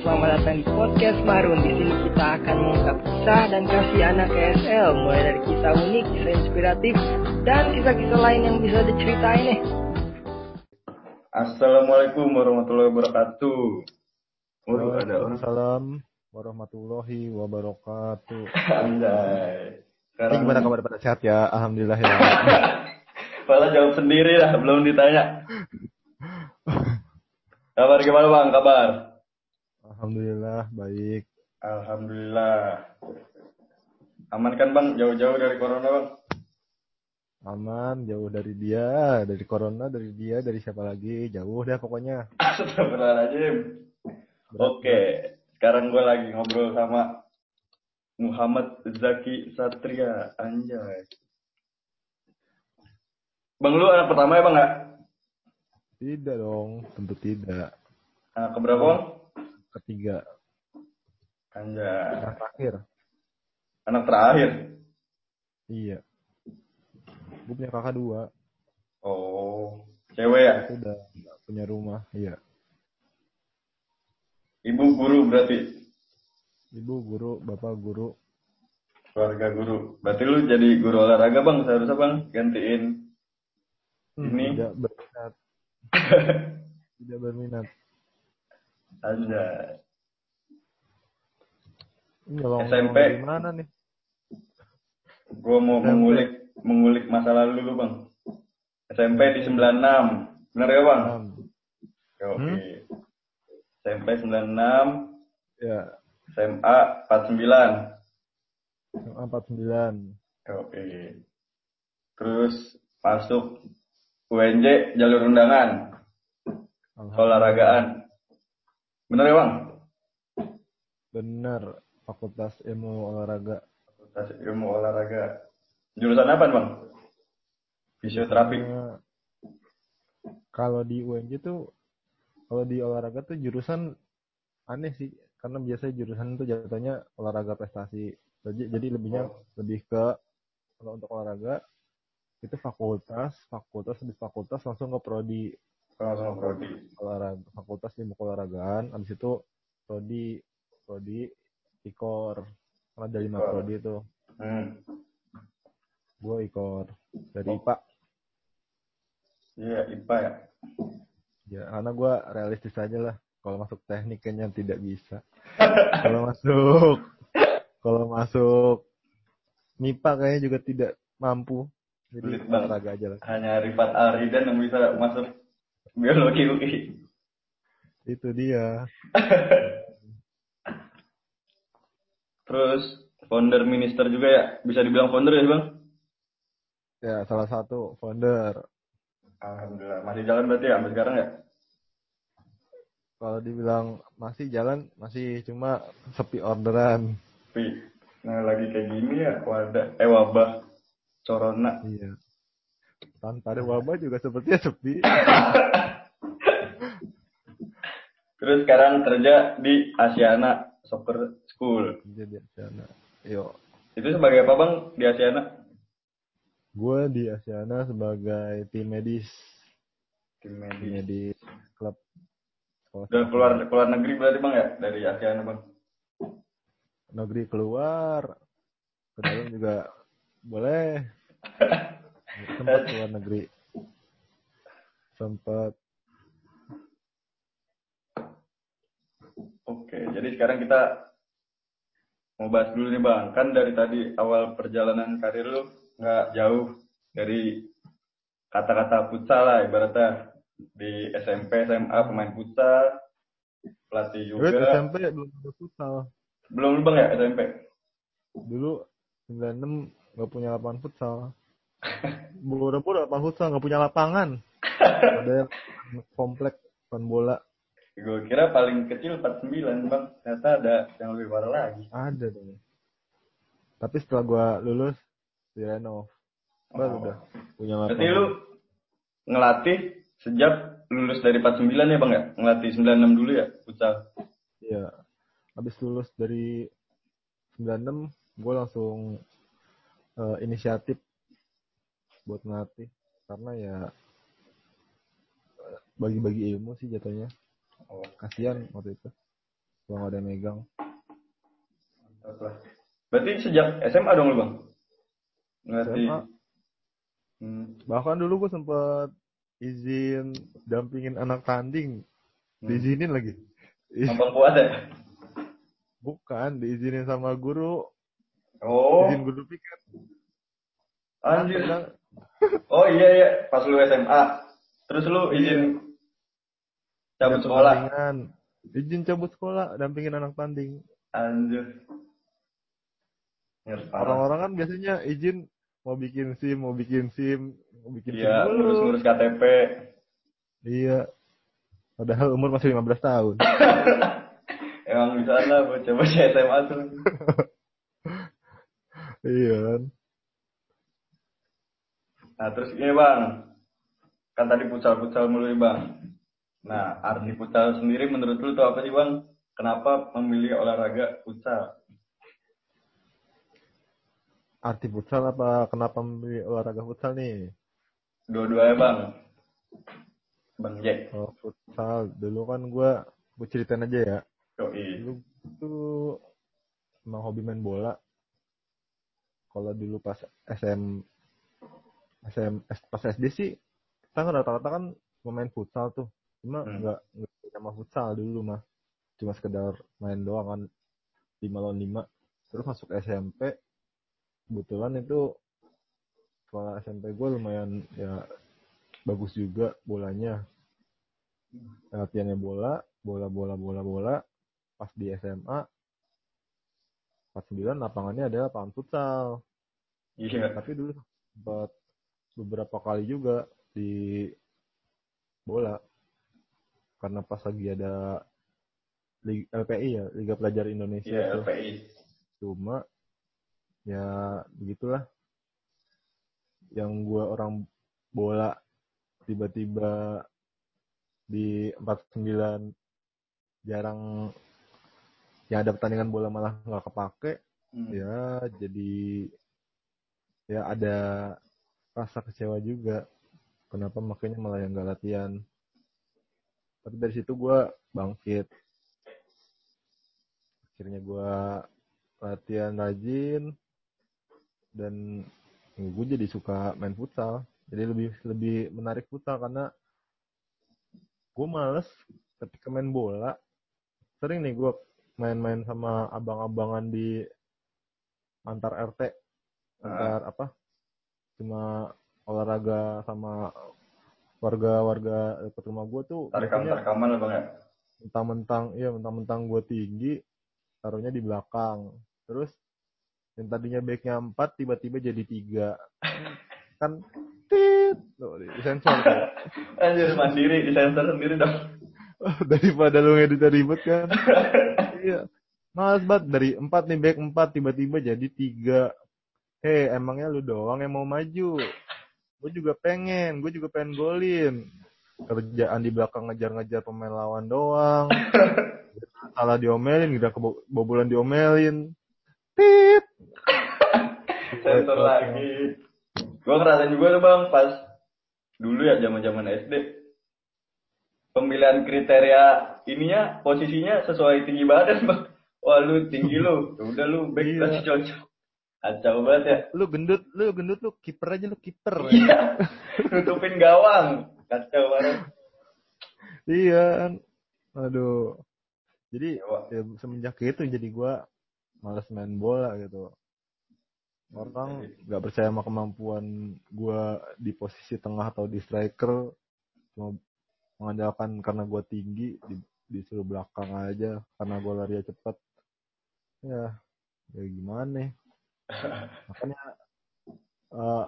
selamat datang di podcast Marun. Di sini kita akan mengungkap kisah dan kasih anak KSL, mulai dari kisah unik, kisah inspiratif, dan kisah-kisah lain yang bisa diceritain nih. Assalamualaikum warahmatullahi wabarakatuh. Waduh, ada orang. Waalaikumsalam warahmatullahi wabarakatuh. Anjay. Ini Sekarang gimana kabar pada sehat ya? Alhamdulillah ya. Malah jawab sendiri lah, belum ditanya. Kabar gimana bang? Kabar? Alhamdulillah baik. Alhamdulillah. Aman kan bang? Jauh-jauh dari corona bang? Aman, jauh dari dia, dari corona, dari dia, dari siapa lagi? Jauh dah pokoknya. Astagfirullahaladzim. Oke, sekarang gue lagi ngobrol sama Muhammad Zaki Satria. Anjay. Bang lu anak pertama ya bang nggak? Tidak dong, tentu tidak. Anak keberapa bang? Ketiga, Anjay. yang terakhir. Anak terakhir. Iya. Gue punya kakak dua, Oh, cewek ya? itu udah nggak punya rumah. Iya. Ibu guru berarti Ibu guru, bapak guru. keluarga guru. Berarti lu jadi guru olahraga bang seharusnya bang gantiin. Hmm, Ini. Tidak berminat. tidak berminat. Nyolong SMP. dari mana nih? Gua mau SMP. mengulik mengulik masa lalu lu bang. SMP di 96. Bener ya bang? Enam. Oke. Hmm? SMP 96, Ya, SMA 49. SMA 49. Oke. Terus masuk UNJ jalur undangan olahragaan. Bener ya bang? Bener, Fakultas Ilmu Olahraga. Fakultas ilmu olahraga. Jurusan apa bang? Fisioterapi. Eh, kalau di UNJ tuh, kalau di olahraga tuh jurusan aneh sih, karena biasanya jurusan itu jatuhnya olahraga prestasi. Jadi, jadi lebihnya lebih ke kalau untuk olahraga itu fakultas, fakultas habis fakultas langsung ke prodi fakultas ilmu keolahragaan, habis itu prodi, prodi ikor. Karena ada lima prodi itu, Hmm. gue ikor dari IPA. Iya, IPA ya. Ya, karena gue realistis aja lah. Kalau masuk teknik kayaknya tidak bisa. kalau masuk, kalau masuk MIPA kayaknya juga tidak mampu. Jadi olahraga aja lah. Hanya Rifat Aridan yang bisa masuk biologi UI. Itu dia. Terus founder minister juga ya. Bisa dibilang founder ya bang? Ya, salah satu founder. Alhamdulillah. Masih jalan berarti ya sampai sekarang ya? Kalau dibilang masih jalan, masih cuma sepi orderan. Tapi nah lagi kayak gini ya wadah eh wabah corona. Iya. Tanpa ada wabah juga sepertinya sepi. Terus sekarang kerja di Asiana Soccer School. Jadi sana. Yo, Itu sebagai apa bang di Asiana? gue di Asiana sebagai tim medis, Tim tim medis. medis klub. sekolah Udah keluar keluar negeri berarti bang ya dari Asiana bang. negeri keluar ke dalam juga boleh sempat keluar negeri sempat Oke, jadi sekarang kita mau bahas dulu nih bang. Kan dari tadi awal perjalanan karir lu nggak jauh dari kata-kata futsal lah ibaratnya di SMP SMA pemain futsal pelatih juga. SMP belum ada futsal Belum lu bang ya SMP? dulu 96 nggak punya lapangan futsal Borobudur lapangan futsal nggak punya lapangan ada yang komplek lapangan bola Gue kira paling kecil 49 bang. Ternyata ada yang lebih parah lagi. ada dong tapi setelah gua lulus direnov baru Oh. udah punya Berarti lapangan lu ngelatih sejak lulus dari 49 ya bang ya? Ngelatih 96 dulu ya futsal? Iya. Habis lulus dari 96, gue langsung eh, inisiatif buat ngelatih karena ya bagi-bagi ilmu sih jatuhnya. Oh. Kasihan waktu itu. kalau nggak ada yang megang. Berarti sejak SMA dong lu bang? SMA. Hmm. bahkan dulu gue sempet izin dampingin anak tanding Hmm. diizinin lagi Abang kuat ya? bukan diizinin sama guru Oh, izin guru piket anjir. Bilang, Oh iya iya, pas lu SMA. Terus lu izin cabut "Ada sekolah. pertandingan." izin cabut sekolah dampingin anak tanding Anjir. Ya, orang-orang kan biasanya izin mau bikin sim mau bikin sim mau bikin Iya, sim dulu ngurus-ngurus KTP. iya padahal umur masih 15 tahun Emang bisa lah bocah-bocah SMA tuh. iya kan Nah, terus ini bang. Kan tadi pucal-pucal mulu bang. Nah, arti pucal sendiri menurut lu tuh apa sih bang? Kenapa memilih olahraga pucal? arti futsal apa kenapa memilih olahraga futsal nih Dua-duanya bang. Bang Jack. kalau futsal dulu kan gue gue ceritain aja ya Yoi. dulu tuh emang hobi main bola kalau dulu pas SM SM pas SD sih kita kan rata-rata kan pemain futsal tuh. Cuma Hmm. nggak nggak sama futsal dulu mah. Cuma sekedar main doang kan. Lima lawan lima. Terus masuk SMP kebetulan itu sekolah SMP gue lumayan ya bagus juga bolanya. Latihannya bola bola bola bola bola. Pas di SMA 49 lapangannya adalah lapangan futsal. Iya. tapi dulu sempat beberapa kali juga di bola karena pas lagi ada LPI ya Liga Pelajar Indonesia Iya, tuh. LPI. cuma ya begitulah yang gua orang bola tiba-tiba di 49 jarang ya ada pertandingan bola malah nggak kepake Hmm. ya jadi ya ada rasa kecewa juga. Kenapa makanya malah yang nggak latihan? Tapi dari situ gue bangkit. Akhirnya gue latihan rajin dan gue jadi suka main futsal. Jadi lebih lebih menarik futsal karena gue males ketika main bola. Sering nih gue main-main sama abang-abangan di antar RT antar apa cuma olahraga sama warga-warga dekat rumah gue tuh tarekaman lah bang ya. mentang-mentang iya mentang-mentang gue tinggi taruhnya di belakang terus yang tadinya backnya empat tiba-tiba jadi tiga kan tit tuh di sensor. Anjir mandiri di sensor sendiri dong. daripada lu ngedit ribet kan iya males banget dari empat nih back empat tiba-tiba jadi tiga hei emangnya lu doang yang mau maju gue juga pengen gue juga pengen golin kerjaan di belakang ngejar-ngejar pemain lawan doang salah diomelin udah kebobolan diomelin tit Sensor lagi. Gua ngerasain juga tuh bang pas dulu ya zaman zaman SD. Pemilihan kriteria ininya posisinya sesuai tinggi badan bang. Wah lu tinggi lu, Ya udah lu back Iya. cocok. Kacau banget ya. lu gendut lu gendut lu kiper aja lu kiper. Iya, nutupin gawang. Kacau banget. iya. Aduh. Jadi ya, semenjak itu jadi gua males main bola gitu. Orang nggak percaya sama kemampuan gua di posisi tengah atau di striker. Cuma mengandalkan karena gua tinggi di, disuruh belakang aja karena gua lari cepat ya ya gimana makanya eh,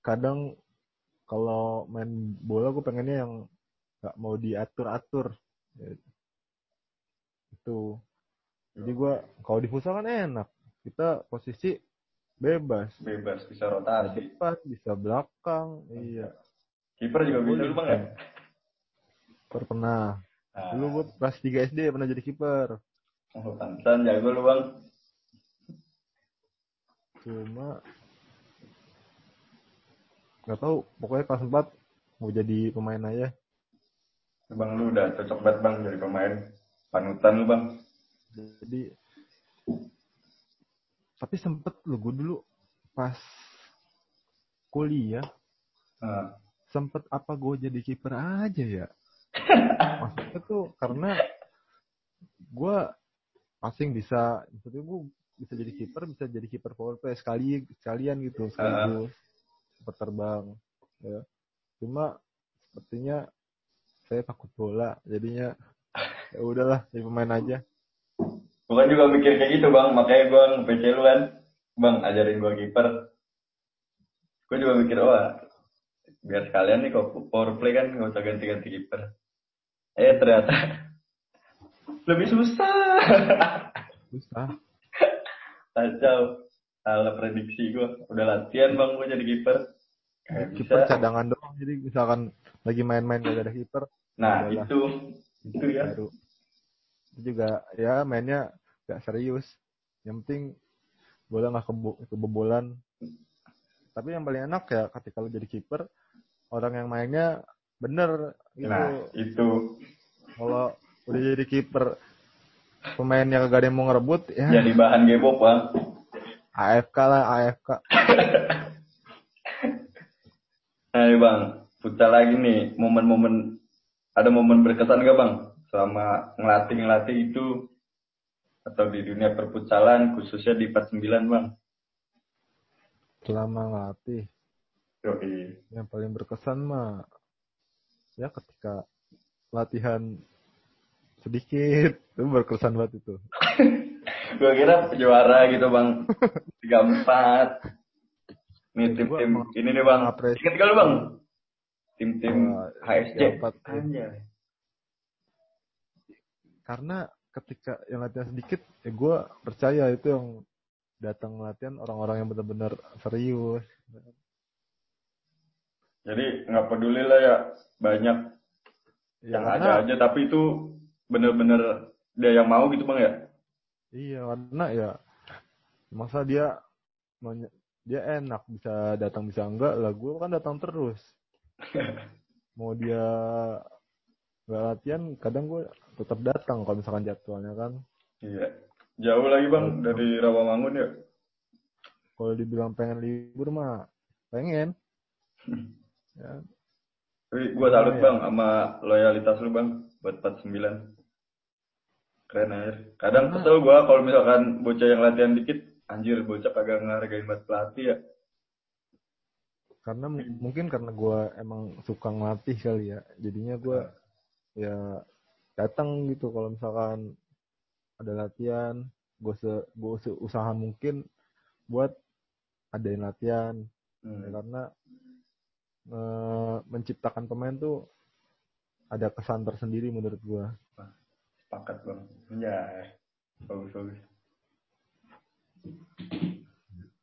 kadang kalau main bola gue pengennya yang nggak mau diatur-atur Ya. itu jadi gue kalau di futsal kan enak kita posisi bebas Bebas bisa bisa rotasi. depan bisa belakang iya Kiper juga bisa lu bang ya. Kiper pernah Nah, dulu gue kelas 3 SD pernah jadi kiper oh, pantesan jago lu bang. Cuma nggak tahu pokoknya kelas 4 mau jadi pemain aja Bang lu udah cocok banget bang jadi pemain. Panutan lu bang. jadi tapi sempet lu gue dulu pas kuliah Nah, sempet apa gue jadi kiper aja ya maksudnya tuh karena gue asing bisa maksudnya gue bisa jadi kiper bisa jadi kiper power play sekali sekalian gitu sekaligus sempat terbang ya cuma sepertinya saya takut bola jadinya ya udahlah jadi pemain aja gua kan juga mikir kayak gitu bang, makanya gua nge-PC lu kan. Bang, ajarin gua kiper. Gua juga mikir, wah, biar sekalian nih kalau power play kan nggak usah ganti-ganti kiper. Eh ternyata lebih susah. susah Kacau. Salah prediksi gua. Udah latihan bang gua jadi kiper. Bisa. kiper cadangan doang jadi misalkan lagi main-main gak ada kiper Nah Udahlah. itu, itu ya. baru itu juga ya mainnya gak serius yang penting bola nggak kebo- kebobolan tapi yang paling enak ya ketika lu jadi kiper orang yang mainnya bener gitu Nah itu. kalau udah jadi kiper pemain yang gak ada yang mau ngerebut ya Jadi bahan gebok bang. AFK lah AFK Nah nih bang, futsal lagi nih, momen-momen, ada momen berkesan gak bang? Selama ngelatih-ngelatih itu, atau di dunia perputsalan, khususnya di 49 bang? selama ngelatih Yoi. yang paling berkesan mah ya ketika latihan sedikit itu berkesan banget itu Gue kira juara gitu bang, 34. Nih Gua tim-tim, emang ini nih bang, gak lu bang? Tim-tim Wah, HSC. 34. Anjay. karena ketika yang latihan sedikit ya gue percaya itu yang datang latihan orang-orang yang benar-benar serius Jadi nggak peduli lah ya, banyak ya yang ada aja, tapi itu bener-bener dia yang mau gitu bang ya? iya karena ya masa dia dia enak bisa datang bisa enggak lah gue kan datang terus mau dia nggak latihan kadang gue tetap datang kalau misalkan jadwalnya kan Iya. Jauh lagi bang dari Rawamangun ya. kalau dibilang pengen libur mah pengen ya Tapi gue salut ya? bang sama loyalitas lu bang buat 49. Keren aja. Kadang Karena- kesel gue kalau misalkan bocah yang latihan dikit, anjir bocah kagak ngehargain buat pelatih ya. karena mungkin karena gue emang suka ngelatih kali ya jadinya gue ya datang gitu kalau misalkan ada latihan gue se gue usaha mungkin buat adain latihan Ya, Hmm. karena eh, menciptakan pemain tuh ada kesan tersendiri menurut gue Sepakat bang. Ya. Bagus bagus.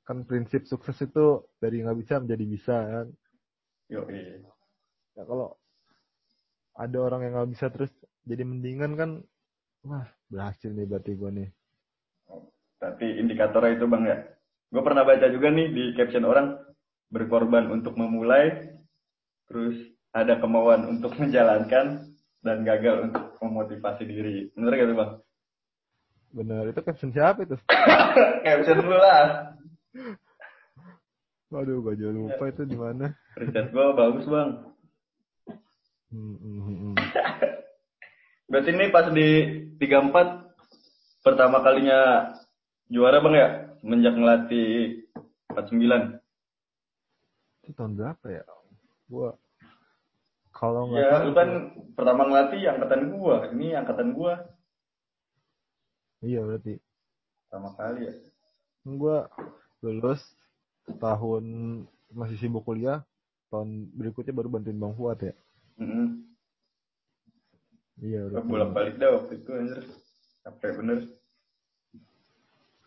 kan prinsip sukses itu dari nggak bisa menjadi bisa kan Yo ya kalau ada orang yang nggak bisa terus jadi mendingan kan wah berhasil nih berarti gue nih Tapi indikatornya itu bang ya. Gue pernah baca juga nih di caption orang berkorban untuk memulai, terus ada kemauan untuk menjalankan dan gagal untuk memotivasi diri. Bener gak tuh bang? bener itu caption siapa itu caption lu lah. waduh gue juga lupa itu di mana Riset gue bagus bang. Hmm, hmm, hmm. Berarti ini pas di 34 pertama kalinya juara bang ya? Semenjak ngelatih 49. itu tahun berapa ya gue kalau nggak Ya lu kan pertama ngelatih angkatan gua. Ini angkatan gua iya berarti pertama kali ya. gue lulus tahun masih sibuk kuliah tahun berikutnya baru bantuin bang Fuad ya Mm iya udah bolak balik dah waktu itu anjir. Capek bener.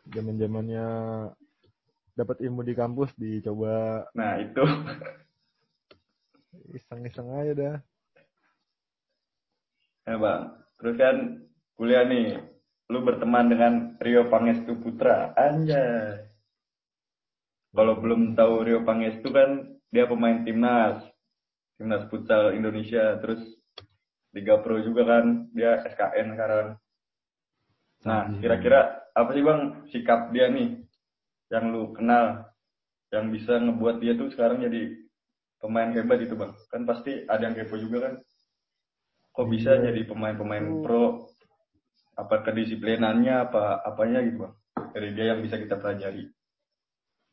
zaman zamannya dapat ilmu di kampus dicoba Nah itu. iseng-iseng aja dah Ya bang. Terus kan kuliah nih. Lu berteman dengan Rio Pangestu Putra. Anjay. Kalau belum tahu Rio Pangestu kan dia pemain timnas. Timnas futsal Indonesia. Terus Liga Pro juga kan. Dia SKN sekarang. Nah, Iya. kira-kira apa sih bang sikap dia nih yang lu kenal yang bisa ngebuat dia tuh sekarang jadi pemain hebat itu bang? Kan pasti ada yang kepo juga kan. Kok bisa Iya. jadi pemain-pemain Itu- pro? Apa kedisiplinannya apa apanya gitu bang? Dari dia yang bisa kita pelajari.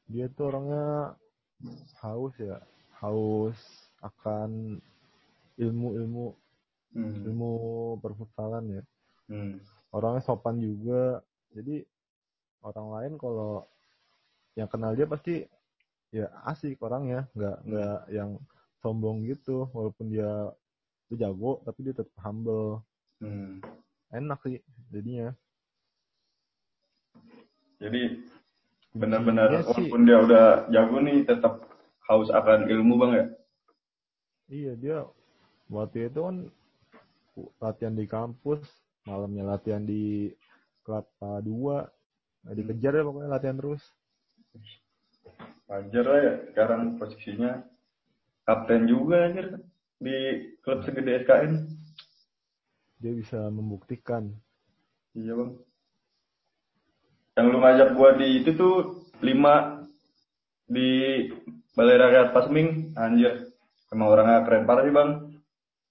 dia tuh orangnya haus ya haus akan ilmu-ilmu Hmm. ilmu perfutsalan ya Hmm. orangnya sopan juga jadi orang lain kalau yang kenal dia pasti ya asik orangnya. Nggak nggak yang sombong gitu. Walaupun dia tuh jago tapi dia tetap humble. Hmm. enak sih jadinya. Jadi benar-benar sih- walaupun dia udah jago nih tetap haus akan ilmu bang ya. iya dia waktu itu kan latihan di kampus malamnya latihan di kelapa dua. Nah, dikejar ya pokoknya latihan terus Wajar lah ya sekarang posisinya kapten juga anjir di klub segede SKN. dia bisa membuktikan Iya bang. Yang lu ngajak gua di itu tuh lima di Balai Rakyat Pasming, anjir. Emang orangnya keren parah sih bang.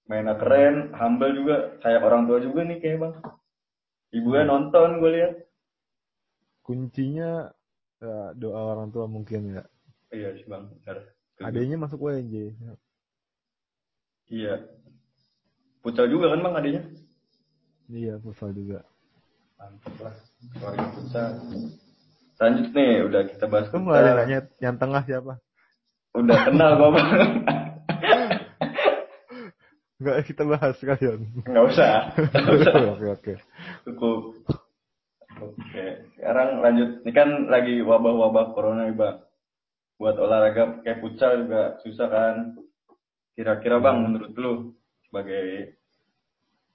Mainnya keren, humble juga, kayak orang tua juga nih kayak bang. Ibunya nonton gue lihat. kuncinya ya, doa orang tua mungkin ya Iya sih bang, benar. adanya masuk WNJ Iya. Pucal juga kan bang adanya? iya futsal juga Mantap lah. Keluarga pucal. Lanjut nih, udah kita bahas nggak ada futsal. nanya yang tengah siapa Udah kenal gua bang. nggak kita bahas sekalian Nggak usah. Nggak usah. oke oke Cukup. Oke, sekarang lanjut. Ini kan lagi wabah-wabah corona nih bang. Buat olahraga kayak futsal juga susah kan. Kira-kira bang, menurut lu sebagai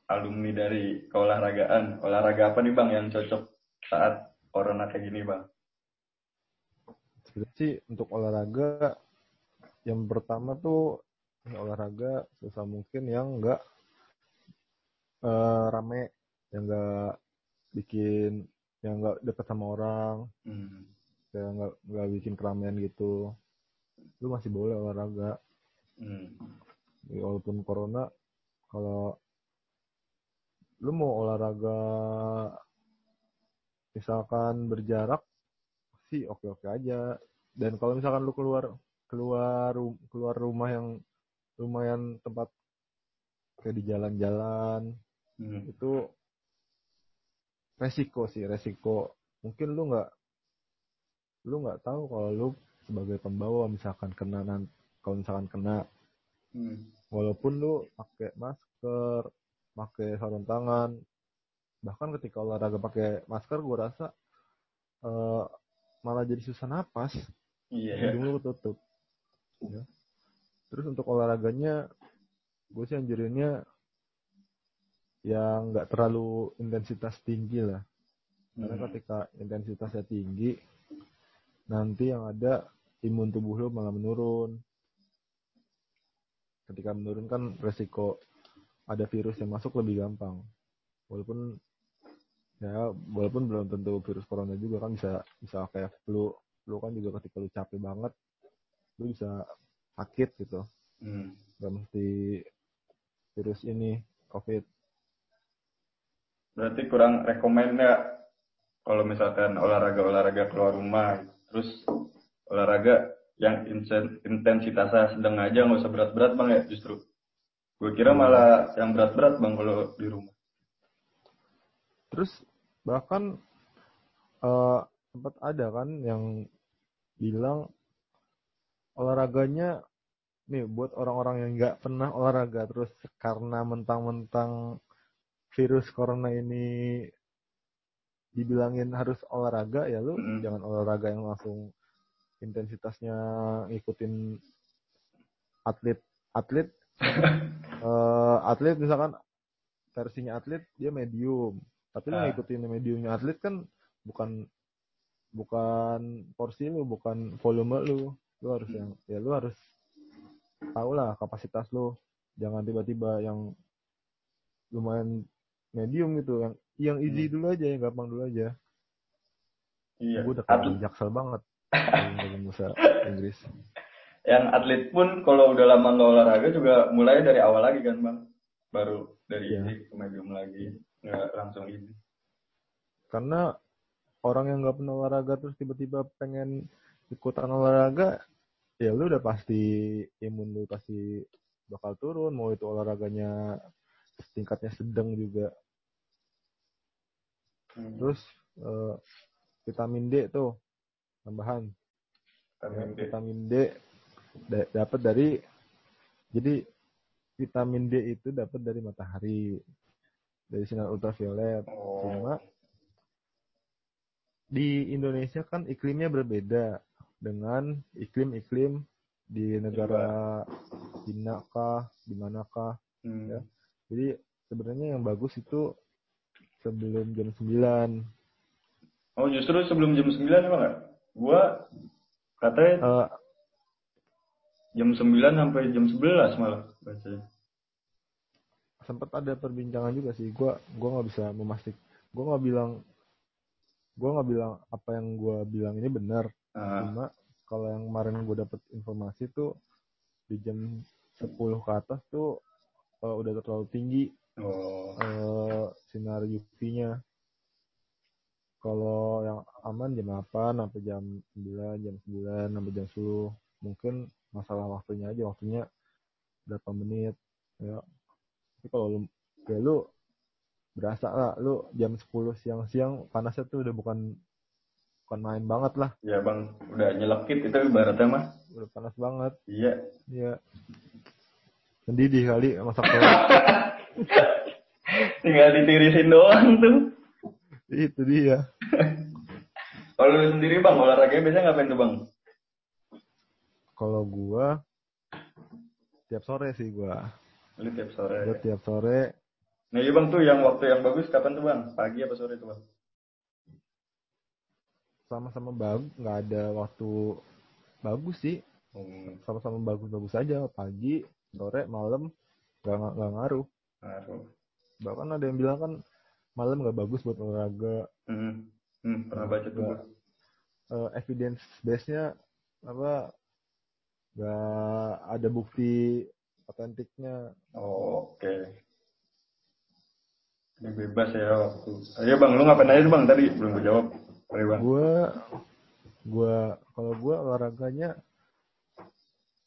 alumni dari keolahragaan, olahraga apa nih bang yang cocok saat corona kayak gini bang? sebenarnya sih untuk olahraga yang pertama tuh ya olahraga susah mungkin yang enggak rame yang enggak bikin yang enggak deket sama orang Hmm. yang enggak enggak bikin keramaian gitu lu masih boleh olahraga Hmm. Ya, walaupun corona kalau lu mau olahraga misalkan berjarak sih oke oke aja dan kalau misalkan lu keluar keluar keluar rumah yang lumayan tempat kayak di jalan-jalan Hmm. itu resiko sih resiko mungkin lu nggak lu nggak tahu kalau lu sebagai pembawa misalkan kena kalau misalkan kena Hmm. walaupun lu pakai masker pakai sarung tangan bahkan ketika olahraga pakai masker gue rasa eh, malah jadi susah napas ya. hidung lu tutup ya. terus untuk olahraganya gue sih anjurinnya yang nggak terlalu intensitas tinggi lah. Karena Hmm. ketika intensitasnya tinggi nanti yang ada imun tubuh lu malah menurun. Ketika menurun kan resiko ada virus yang masuk lebih gampang. Walaupun ya walaupun belum tentu virus corona juga kan bisa bisa kayak flu. Flu kan juga ketika lu capek banget lu bisa sakit gitu. Hmm. gak mesti virus ini covid Berarti kurang rekomen ya kalau misalkan olahraga-olahraga keluar rumah, terus olahraga yang intensitasnya sedang aja nggak usah berat-berat bang ya justru. Gue kira malah yang berat-berat bang kalau di rumah. terus bahkan eh, sempat ada kan yang bilang olahraganya nih buat orang-orang yang nggak pernah olahraga terus karena mentang-mentang virus corona ini dibilangin harus olahraga ya lu Mm. jangan olahraga yang langsung intensitasnya ngikutin atlet atlet eh, atlet misalkan versinya atlet dia medium tapi lu Ah. ngikutin mediumnya atlet kan bukan bukan porsi lu bukan volume lu lu harus yang ya lu harus tahu lah kapasitas lu jangan tiba-tiba yang lumayan medium gitu yang yang easy Hmm. dulu aja yang gampang dulu aja. Iya. gue udah kayak jaksel banget. Bahasa Inggris. Yang atlet pun kalau udah lama nggak olahraga juga mulai dari awal lagi kan bang. Baru dari Iya. easy ke medium lagi. Nggak langsung easy karena orang yang nggak pernah olahraga terus tiba-tiba pengen ikutan olahraga ya lu udah pasti imun lu pasti bakal turun. Mau itu olahraganya tingkatnya sedang juga Hmm. terus eh, vitamin D tuh tambahan Ya, Vitamin D. vitamin D da- dapat dari jadi vitamin D itu dapat dari matahari dari sinar ultraviolet Oh. cuma di Indonesia kan iklimnya berbeda dengan iklim-iklim di negara Cina kah di manakah Hmm. Ya. Jadi sebenarnya yang bagus itu sebelum jam 9 Oh justru sebelum jam 9 emang nggak? Gua katanya Eh, jam 9 sampai jam 11 malah bacanya. sempat ada perbincangan juga sih gua gua nggak bisa memastikan gua nggak bilang gua nggak bilang apa yang gua bilang ini benar Nah, cuma kalau yang kemarin gue dapet informasi tuh di jam 10 ke atas tuh udah terlalu tinggi oh, eh, sinar UV-nya kalau yang aman jam 8 sampai jam 9 jam 9 sampai jam 10 mungkin masalah waktunya aja waktunya berapa menit ya. Tapi kalau lu ya lu berasa lah lu jam 10 siang-siang panasnya tuh udah bukan bukan main banget lah. Ya bang, udah nyelekit itu ibaratnya mah. udah panas banget. Iya. ya mendidih kali masak telur Tinggal ditirisin doang tuh. itu dia Kalau lu sendiri bang, olahraganya biasanya ngapain tuh bang? kalau gua tiap sore sih gua Lu tiap sore. gua tiap sore Nah iya bang tuh yang waktu yang bagus kapan tuh bang? Pagi apa sore tuh bang? sama-sama bagus nggak ada waktu bagus sih Hmm, sama-sama bagus-bagus aja pagi sore malam nggak- nggak ngaruh ngaruh. bahkan ada yang bilang kan malam nggak bagus buat olahraga Hmm, hmm, pernah baca tuh. Eh, evidence base-nya apa nggak ada bukti otentiknya Oh, oke. Ini bebas ya waktu. Ayo bang, lu ngapain aja tuh bang tadi? Belum gue jawab. Ayo bang. gua gua kalau gua olahraganya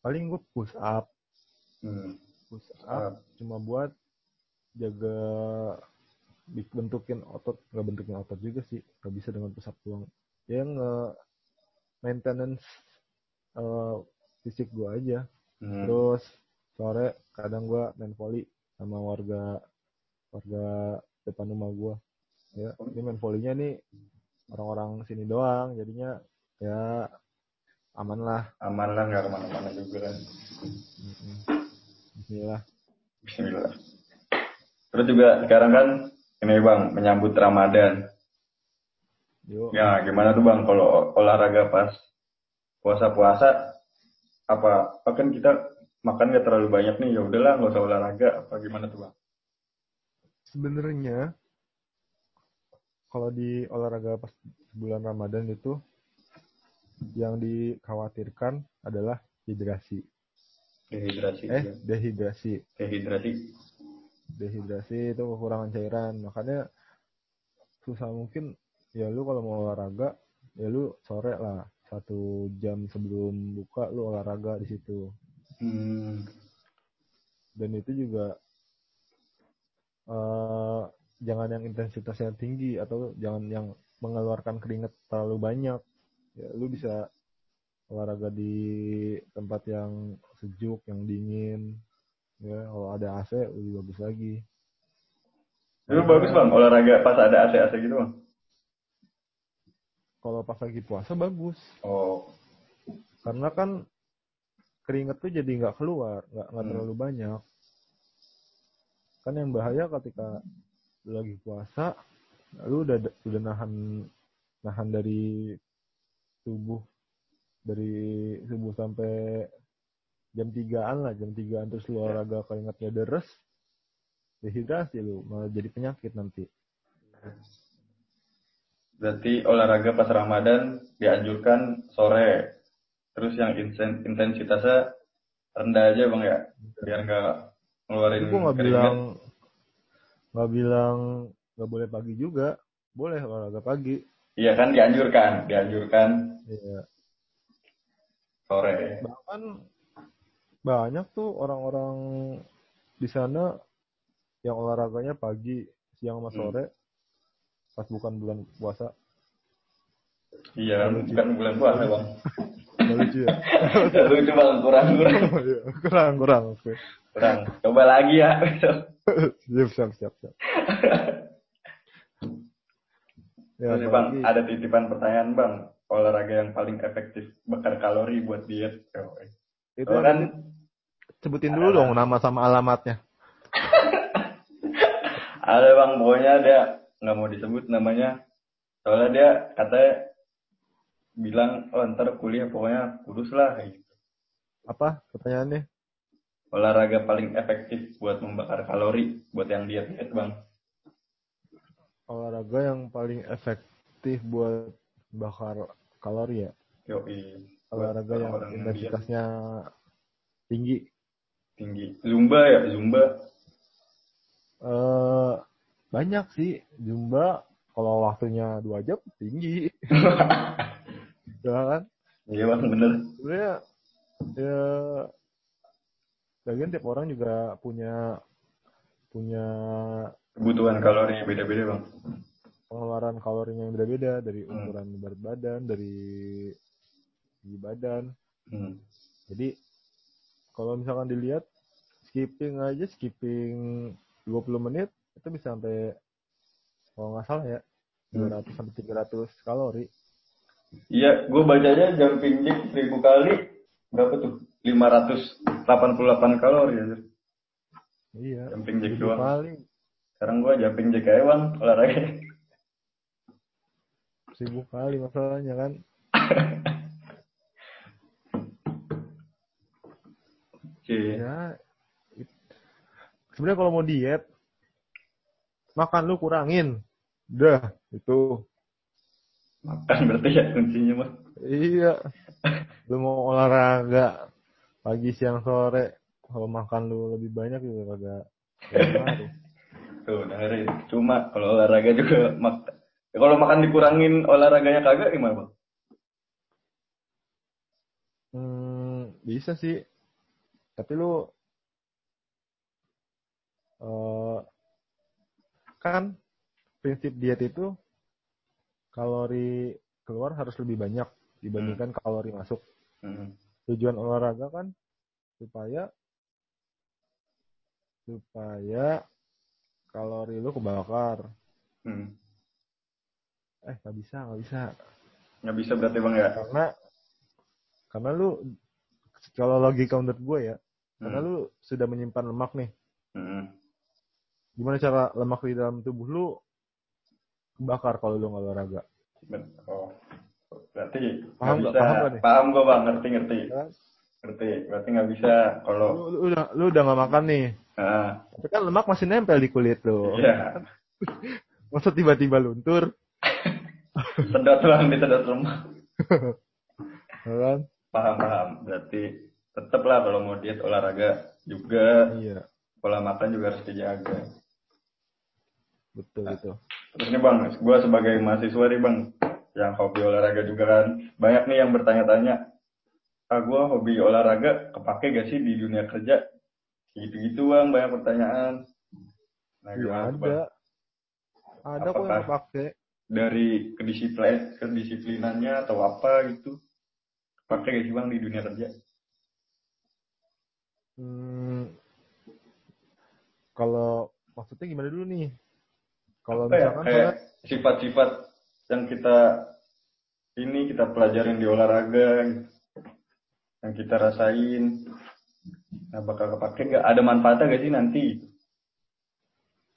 paling gua push up. Push up cuma buat jaga bentukin otot nggak bentukin otot juga sih nggak bisa dengan push up doang ya nge maintenance eh, fisik gua aja Hmm. terus sore kadang gua main volley sama warga warga depan rumah gua ya ini main volleynya nih orang-orang sini doang jadinya ya aman lah Aman lah, nggak ke mana-mana juga kan. Mm-mm. Bismillah Bismillah. Terus juga sekarang kan ini bang menyambut Ramadan. yuk Ya gimana tuh bang kalau olahraga pas puasa-puasa apa? Apa kan kita makan nggak terlalu banyak nih ya udahlah nggak usah olahraga apa gimana tuh bang? sebenarnya kalau di olahraga pas bulan Ramadan itu yang dikhawatirkan adalah hidrasi Dehidrasi. eh juga. dehidrasi Dehidrasi. dehidrasi itu kekurangan cairan makanya susah mungkin ya lu kalau mau olahraga ya lu sore lah satu jam sebelum buka lu olahraga di situ Hmm. dan itu juga eh jangan yang intensitasnya tinggi atau jangan yang mengeluarkan keringat terlalu banyak ya lu bisa olahraga di tempat yang sejuk yang dingin ya kalau ada AC lebih bagus lagi Itu bagus bang olahraga pas ada AC-AC gitu bang. kalau pas lagi puasa bagus Oh. karena kan keringat tuh jadi nggak keluar nggak nggak Hmm. terlalu banyak kan yang bahaya ketika lagi puasa lu udah udah nahan nahan dari subuh dari subuh sampai jam tigaan lah jam tigaan terus lu olahraga keringatnya deres dehidrasi lu malah jadi penyakit nanti Berarti olahraga pas Ramadan dianjurkan sore. Terus yang intensitasnya rendah aja bang ya, biar nggak ngeluarin gue nggak keringat. bilang nggak bilang nggak boleh pagi juga boleh olahraga pagi Iya kan dianjurkan, dianjurkan Iya. Sore. bahkan banyak tuh orang-orang di sana yang olahraganya pagi siang sama Hmm. sore pas bukan bulan puasa Iya, Lucu. bukan bulan puasa bang. Nggak lucu ya Lucu bang, kurang kurang Iya, kurang kurang oke kurang. Coba lagi ya. siap siap siap siap ya Terus bang, apalagi ada titipan pertanyaan bang. Olahraga yang paling efektif bakar kalori buat diet. Itu kan sebutin dulu dong nama sama alamatnya ada bang, pokoknya dia nggak mau disebut namanya. Soalnya dia katanya bilang, oh ntar kuliah pokoknya kurus lah. kayak gitu. apa pertanyaannya Olahraga paling efektif buat membakar kalori buat yang diet diet bang. olahraga yang paling efektif buat bakar kalori ya Yoi. Olahraga yang intensitasnya tinggi tinggi. Zumba ya, Zumba. eh banyak sih Zumba kalau waktunya dua jam tinggi ya kan Iya bang, bener. sebenarnya ya bagian tiap orang juga punya punya Kebutuhan kalori beda-beda bang. Pengeluaran kalorinya yang beda-beda dari Hmm. ukuran berat badan dari segi badan Hmm. jadi kalau misalkan dilihat skipping aja skipping 20 menit itu bisa sampai kalau nggak salah ya Hmm. 200 sampai 300 kalori Iya, gue bacanya jumping jack 1000 kali berapa tuh? 588 kalori ya. iya Jumping jack doang. kali Sekarang gue jumping jack aja bang, olahraga. Seribu kali masalahnya kan Oke. ya sebenarnya kalau mau diet makan lu kurangin udah itu Makan berarti ya kuncinya mah. iya lu mau olahraga pagi siang sore kalau makan lu lebih banyak juga kagak ngaruh. Tuh dengerin. Cuma kalau olahraga juga mak ya, kalau makan dikurangin olahraganya kagak gimana bang? Hmm, bisa sih. Tapi lu eh kan prinsip diet itu kalori keluar harus lebih banyak dibandingkan kalori masuk. Hmm. Tujuan olahraga kan supaya supaya kalori lu kebakar. Hmm. Eh, nggak bisa, nggak bisa. Nggak bisa berarti bang ya? Karena karena lu kalau logika menurut gue ya, karena Hmm. lu sudah menyimpan lemak nih. Hmm. Gimana cara lemak di dalam tubuh lu kebakar kalau lu nggak olahraga? Oh. Berarti Paham nggak? bisa. Paham nih? Paham gue bang, ngerti ngerti. Kan? Ngerti. Berarti nggak bisa kalau. Lu, lu udah lu udah nggak makan nih, Ah, tapi kan lemak masih nempel di kulit lu. iya. Masa tiba-tiba luntur, Sedot bang, disedot lemak. ya kan? Paham paham. Berarti tetap lah kalau mau diet olahraga juga Iya, pola makan juga harus dijaga. betul itu. Terus nih bang, gue sebagai mahasiswa nih bang, yang hobi olahraga juga kan, banyak nih yang bertanya-tanya, ah gue hobi olahraga kepake gak sih di dunia kerja? Gitu-gitu bang, banyak pertanyaan. Nah tuh, ada, bang? ada kok yang kepake. Dari kedisiplin, kedisiplinannya atau apa gitu? Kepake gak sih bang di dunia kerja? Hmm, kalau maksudnya gimana dulu nih? Kalau ya, kayak sifat-sifat yang kita ini kita pelajarin di olahraga yang kita rasain nah bakal kepake nggak ada manfaatnya gak sih nanti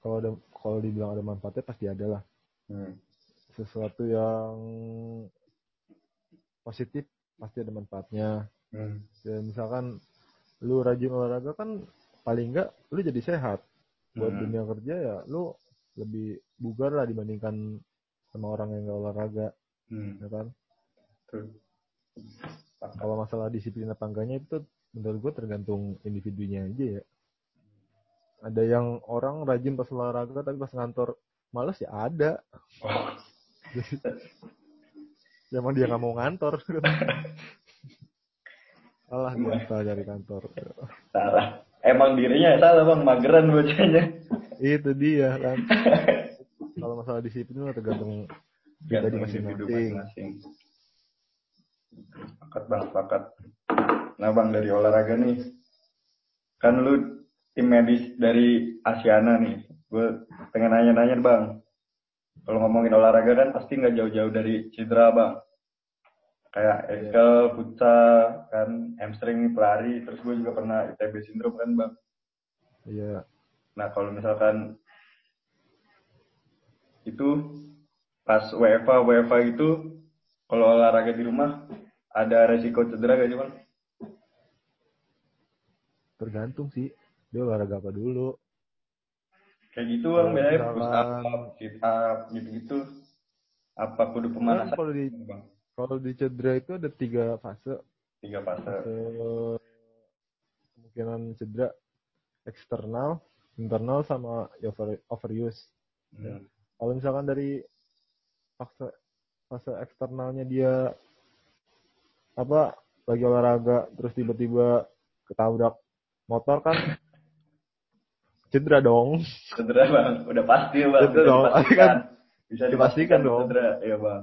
kalau ada kalau dibilang ada manfaatnya pasti ada lah. hmm. Sesuatu yang positif pasti ada manfaatnya. Hmm. Dan misalkan lu rajin olahraga kan paling enggak lu jadi sehat. buat Hmm. dunia kerja ya lu lebih bugar lah dibandingkan sama orang yang gak olahraga Hmm. ya kan. Sepakat. kalau masalah disiplin apa enggaknya itu menurut gue tergantung individunya aja ya ada yang orang rajin pas olahraga tapi pas ngantor males ya ada Wah, ya emang dia nggak mau ngantor alah biasa dari kantor salah. Emang dirinya ya salah bang, mageran bocahnya. itu dia kan kalau masalah disiplin mah tergantung Gantung individu masing-masing masing-masing. Sepakat bang, sepakat. Nah bang dari olahraga nih, kan lu tim medis dari Asiana nih. Gue pengen nanya-nanya bang. Kalau ngomongin olahraga kan pasti nggak jauh-jauh dari cedera bang. Kayak ankle, futsal, kan hamstring, pelari. Terus gue juga pernah ITB syndrome kan bang. iya Nah kalau misalkan itu pas WFA WFA itu kalau olahraga di rumah ada resiko cedera gak sih bang? tergantung sih dia olahraga apa dulu Kayak gitu bang, biasanya push up, sit up, gitu-gitu. Apa kudu kan pemanasan? kalau di bang? kalau di cedera itu ada tiga fase Tiga fase. Eh, kemungkinan cedera eksternal, internal sama over, overuse. Hmm. Kalau misalkan dari fase fase eksternalnya dia apa lagi olahraga terus tiba-tiba ketabrak motor kan cedera dong. Cedera bang, udah pasti bang. Cedera Bisa dong, dipastikan. kan? Bisa Dipastikan dipastikan dong. Cedera, iya bang.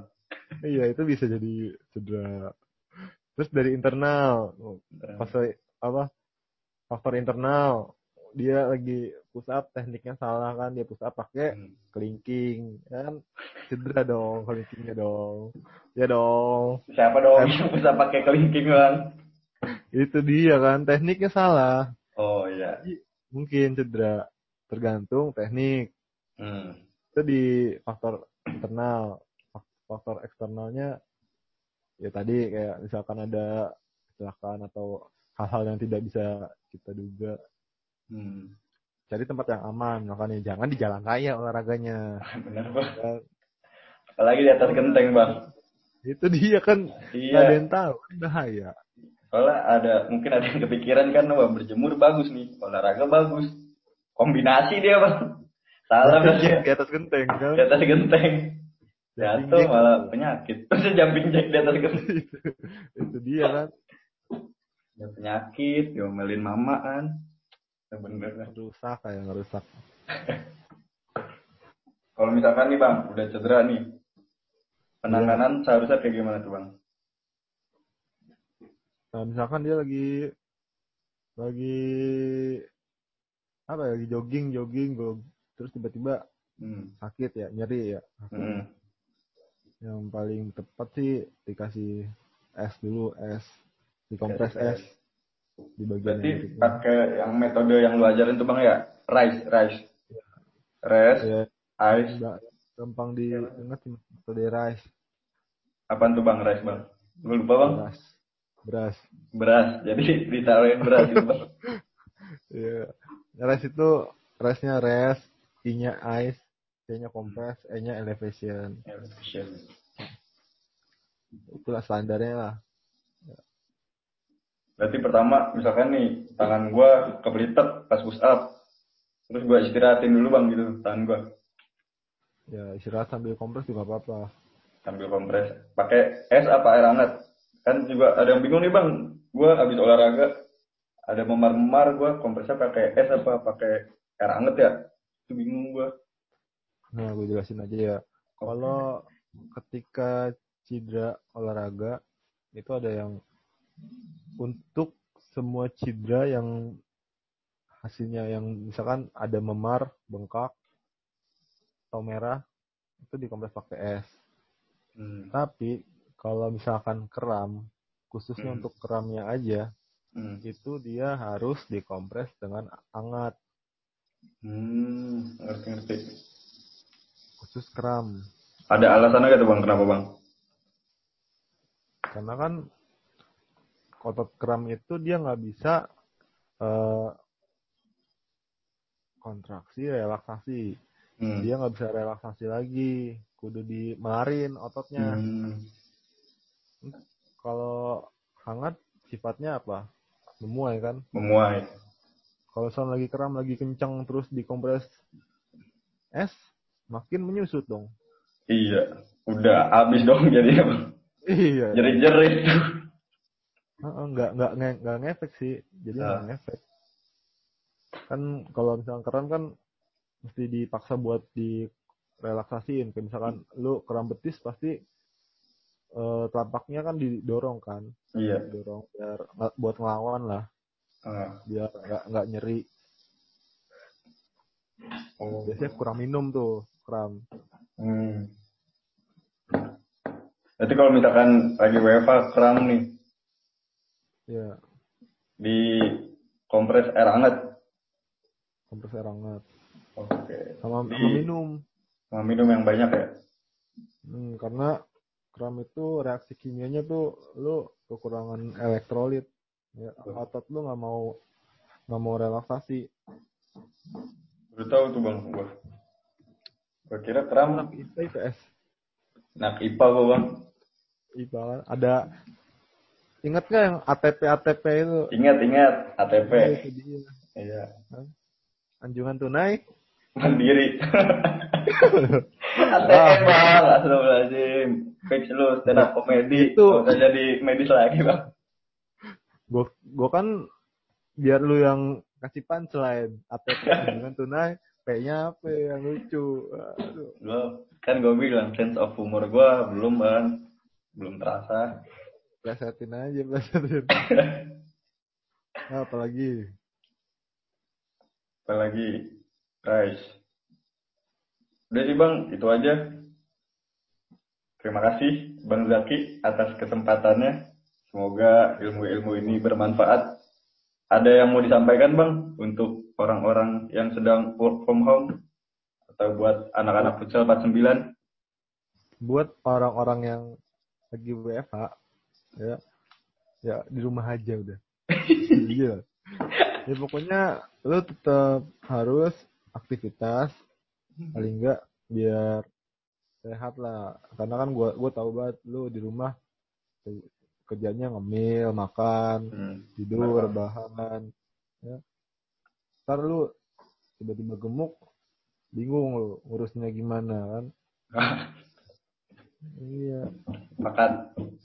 iya itu bisa jadi cedera. Terus dari internal fase apa faktor internal dia lagi push up tekniknya salah kan dia push up pakai Hmm. kelingking ya kan cedera dong kelingkingnya dong ya dong Siapa dong yang bisa pakai kelingking bang? itu dia kan tekniknya salah Oh iya. Mungkin cedera tergantung teknik Hmm. itu di faktor internal Fak- faktor eksternalnya ya tadi kayak misalkan ada kecelakaan atau hal-hal yang tidak bisa kita duga Hmm. cari tempat yang aman makanya jangan di jalan raya olahraganya Bener bang. kan Apalagi di atas genteng bang. itu dia kan nggak ada Iya. yang tahu kan bahaya Soalnya ada mungkin ada yang kepikiran kan wah berjemur bagus nih, olahraga bagus. Kombinasi dia bang. Salah dia. di atas genteng kan Di atas genteng. Jatuh jack. malah penyakit. Terus jumping jack di atas genteng. itu dia kan Ya, penyakit, diomelin mama kan. Ya, bener kan. rusak kayak ngerusak Kalau misalkan nih bang, udah cedera nih. Penanganan seharusnya kayak gimana tuh bang? Nah misalkan dia lagi lagi apa ya lagi jogging jogging go terus tiba-tiba Hmm. sakit ya nyeri ya Hmm. yang paling tepat sih dikasih es dulu es dikompres es. di bagian Berarti nyerinya. pakai yang metode yang lu ajarin tuh bang ya? Rice, rice. Rest, ya ice. nggak gampang diingat sih metode rice Apaan tuh bang, rice bang? Gue lupa bang. beras beras Beras, jadi ditaruhin beras gitu bang. ya rice itu rice-nya rest I-nya ice C-nya kompres E-nya elevation Ya, efficient. itulah standarnya lah Berarti pertama, misalkan nih, tangan gua kepelitek pas push up. Terus gua istirahatin dulu bang gitu, tangan gua. ya istirahat sambil kompres juga apa-apa Sambil kompres. Pakai es apa air hangat? Kan juga ada yang bingung nih bang. Gua habis olahraga, ada memar-memar gua kompresnya pakai es apa pakai air hangat ya? Itu bingung gua. nah gue jelasin aja ya kalau ketika cedera olahraga itu ada yang untuk semua cedera yang hasilnya yang misalkan ada memar bengkak atau merah itu dikompres pakai es Hmm. tapi kalau misalkan kram khususnya Hmm. untuk keramnya aja Hmm. itu dia harus dikompres dengan hangat Hmm, ngerti-ngerti. khusus kram Ada alasannya gak tuh bang, kenapa bang? karena kan otot kram itu dia nggak bisa eh, kontraksi relaksasi Hmm. dia nggak bisa relaksasi lagi kudu dimelarin ototnya Hmm. Kalau hangat sifatnya apa memuai kan Memuai. kalau misalnya lagi kram lagi kencang terus dikompres es makin menyusut dong Iya. Udah habis dong jadi iya jerit-jerit. Heeh, nggak nggak nge- nggak ngefek sih jadi Ah. nggak ngefek kan kalau misalnya kram kan mesti dipaksa buat di relaksasiin kayak misalkan lu kram betis pasti eh, telapaknya kan didorong kan Iya. dorong biar buat ngelawan lah Ah. biar nggak nggak nyeri Oh. biasanya kurang minum tuh kram Hmm. Berarti kalau misalkan lagi WFA kram nih ya di kompres air hangat. kompres air hangat Oke. sama, Di- sama minum Sama minum yang banyak ya. Hmm, karena kram itu reaksi kimianya tuh lu kekurangan elektrolit ya, otot lu nggak mau nggak mau relaksasi Udah tahu tuh bang gua. Gua kira kram anak IPA IPS nak IPA gua bang. IPA kan ada ingat nggak yang ATP ATP itu Ingat ingat ATP. Iya. Iya. anjungan tunai Mandiri. ATM bang, astagfirullahaladzim. Fix lu stand up komedi. Itu. Udah jadi medis lagi bang. gue gue kan biar lu yang kasih punchline ATP anjungan tunai P-nya apa yang lucu Aduh. Kan gua bilang sense of humor gua belum bang. Belum terasa. plesetin aja plesetin nah, apalagi Apalagi Rice. Udah sih bang, itu aja. Terima kasih Bang Zaki atas kesempatannya. Semoga ilmu-ilmu ini bermanfaat. Ada yang mau disampaikan bang untuk orang-orang yang sedang work from home atau buat anak-anak futsal 49? buat orang-orang yang lagi WFH ya ya di rumah aja udah iya ya pokoknya lu tetap harus aktivitas paling enggak biar sehat lah karena kan gua gua tahu banget lu di rumah ke- kerjanya ngemil makan Hmm. tidur bahan ya ntar lu tiba-tiba gemuk bingung lu ngurusnya gimana kan iya Makan.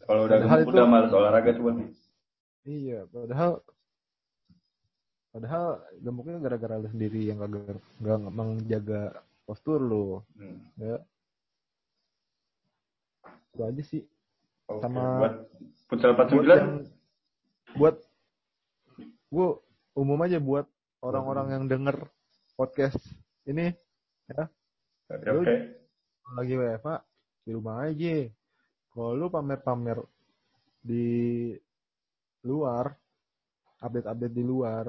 Kalau udah Padahal gemuk itu- udah males olahraga tuh bang. Iya, padahal padahal gemuknya gara-gara lu sendiri yang kagak nggak menjaga postur lu, Hmm. ya. Itu aja sih. Oke, Sama- buat Buat 49? yang buat gua umum aja buat orang-orang yang denger podcast ini Oke, lu- Oke. lagi WFA di rumah aja. Kalau lu pamer-pamer di luar, update-update di luar,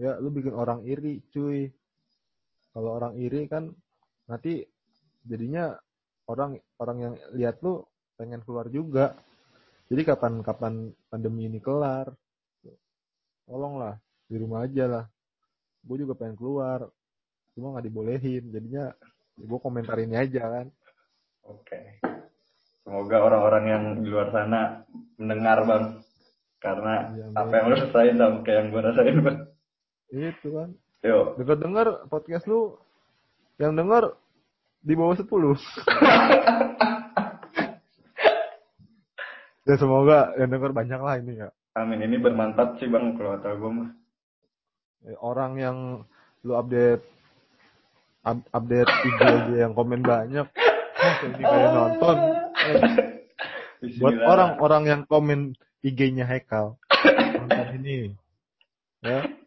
ya lu bikin orang iri, cuy. Kalau orang iri kan nanti jadinya orang orang yang lihat lu pengen keluar juga. Jadi kapan-kapan pandemi ini kelar, tolonglah di rumah aja lah. Gue juga pengen keluar, cuma nggak dibolehin. Jadinya gue komentarin aja kan. Oke. Semoga orang-orang yang di luar sana mendengar bang. Karena Iya, apa yang lu rasain sama kayak yang gue rasain bang. Itu kan. Yuk. Dengar dengar podcast lu yang dengar di bawah 10. ya semoga yang dengar banyak lah ini ya. Amin. Ini bermanfaat sih bang kalau kata gue mah. Eh, Orang yang lu update up- update IG aja yang komen banyak. Oh, ini kayak nonton. Eh, Buat orang-orang yang komen IG-nya Hekal. Nonton ini. Ya.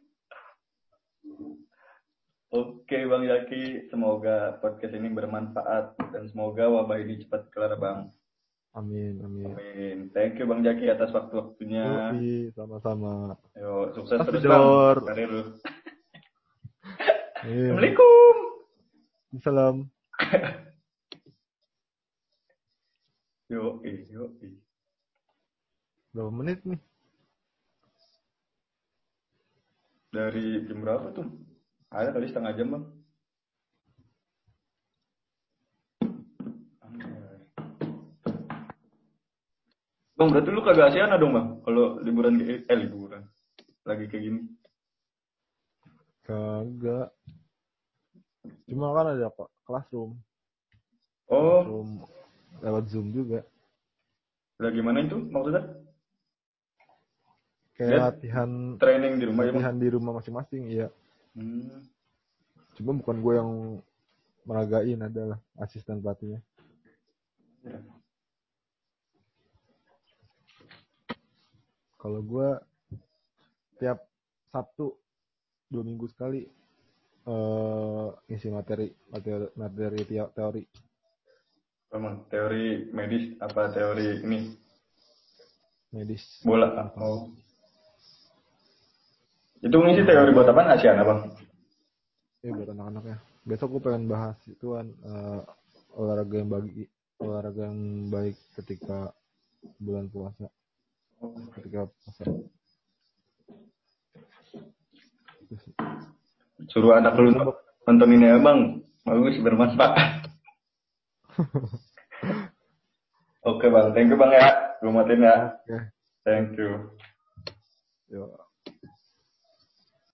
Oke bang Yaki. Semoga podcast ini bermanfaat. Dan semoga wabah ini cepat kelar bang. Amin, amin. Amin. Thank you bang Jaki atas waktu-waktunya. Sama-sama. Yo, sukses Tapi terus bang. Karir lu. Assalamualaikum. Salam. Yo, yo, Berapa menit nih? Dari jam berapa tuh? Ada kali setengah jam bang. Bang, berarti lu kagak asiana dong bang, kalau liburan ke eh liburan lagi kayak gini. Kagak. Cuma kan ada kok classroom. Oh, Classroom lewat Zoom juga. lagi mana itu maksudnya? Kayak Ya. latihan Training di rumah ya latihan di rumah masing-masing, iya. Hmm. Cuma bukan gue yang meragain adalah asisten pelatihnya. Ya. Kalau gue tiap Sabtu dua minggu sekali eh ngisi materi materi materi teo- teori Emang teori medis apa teori ini medis. bola? Oh. Itu ngisi teori buat apa Asiana bang? Ya buat anak-anaknya. Besok gue pengen bahas itu kan eh, olahraga yang bagi olahraga yang baik ketika bulan puasa, ketika puasa. Suruh anak lu nonton ini ya bang, bagus bermanfaat. Oke bang, thank you bang ya, gue matiin ya. Thank you. Yo.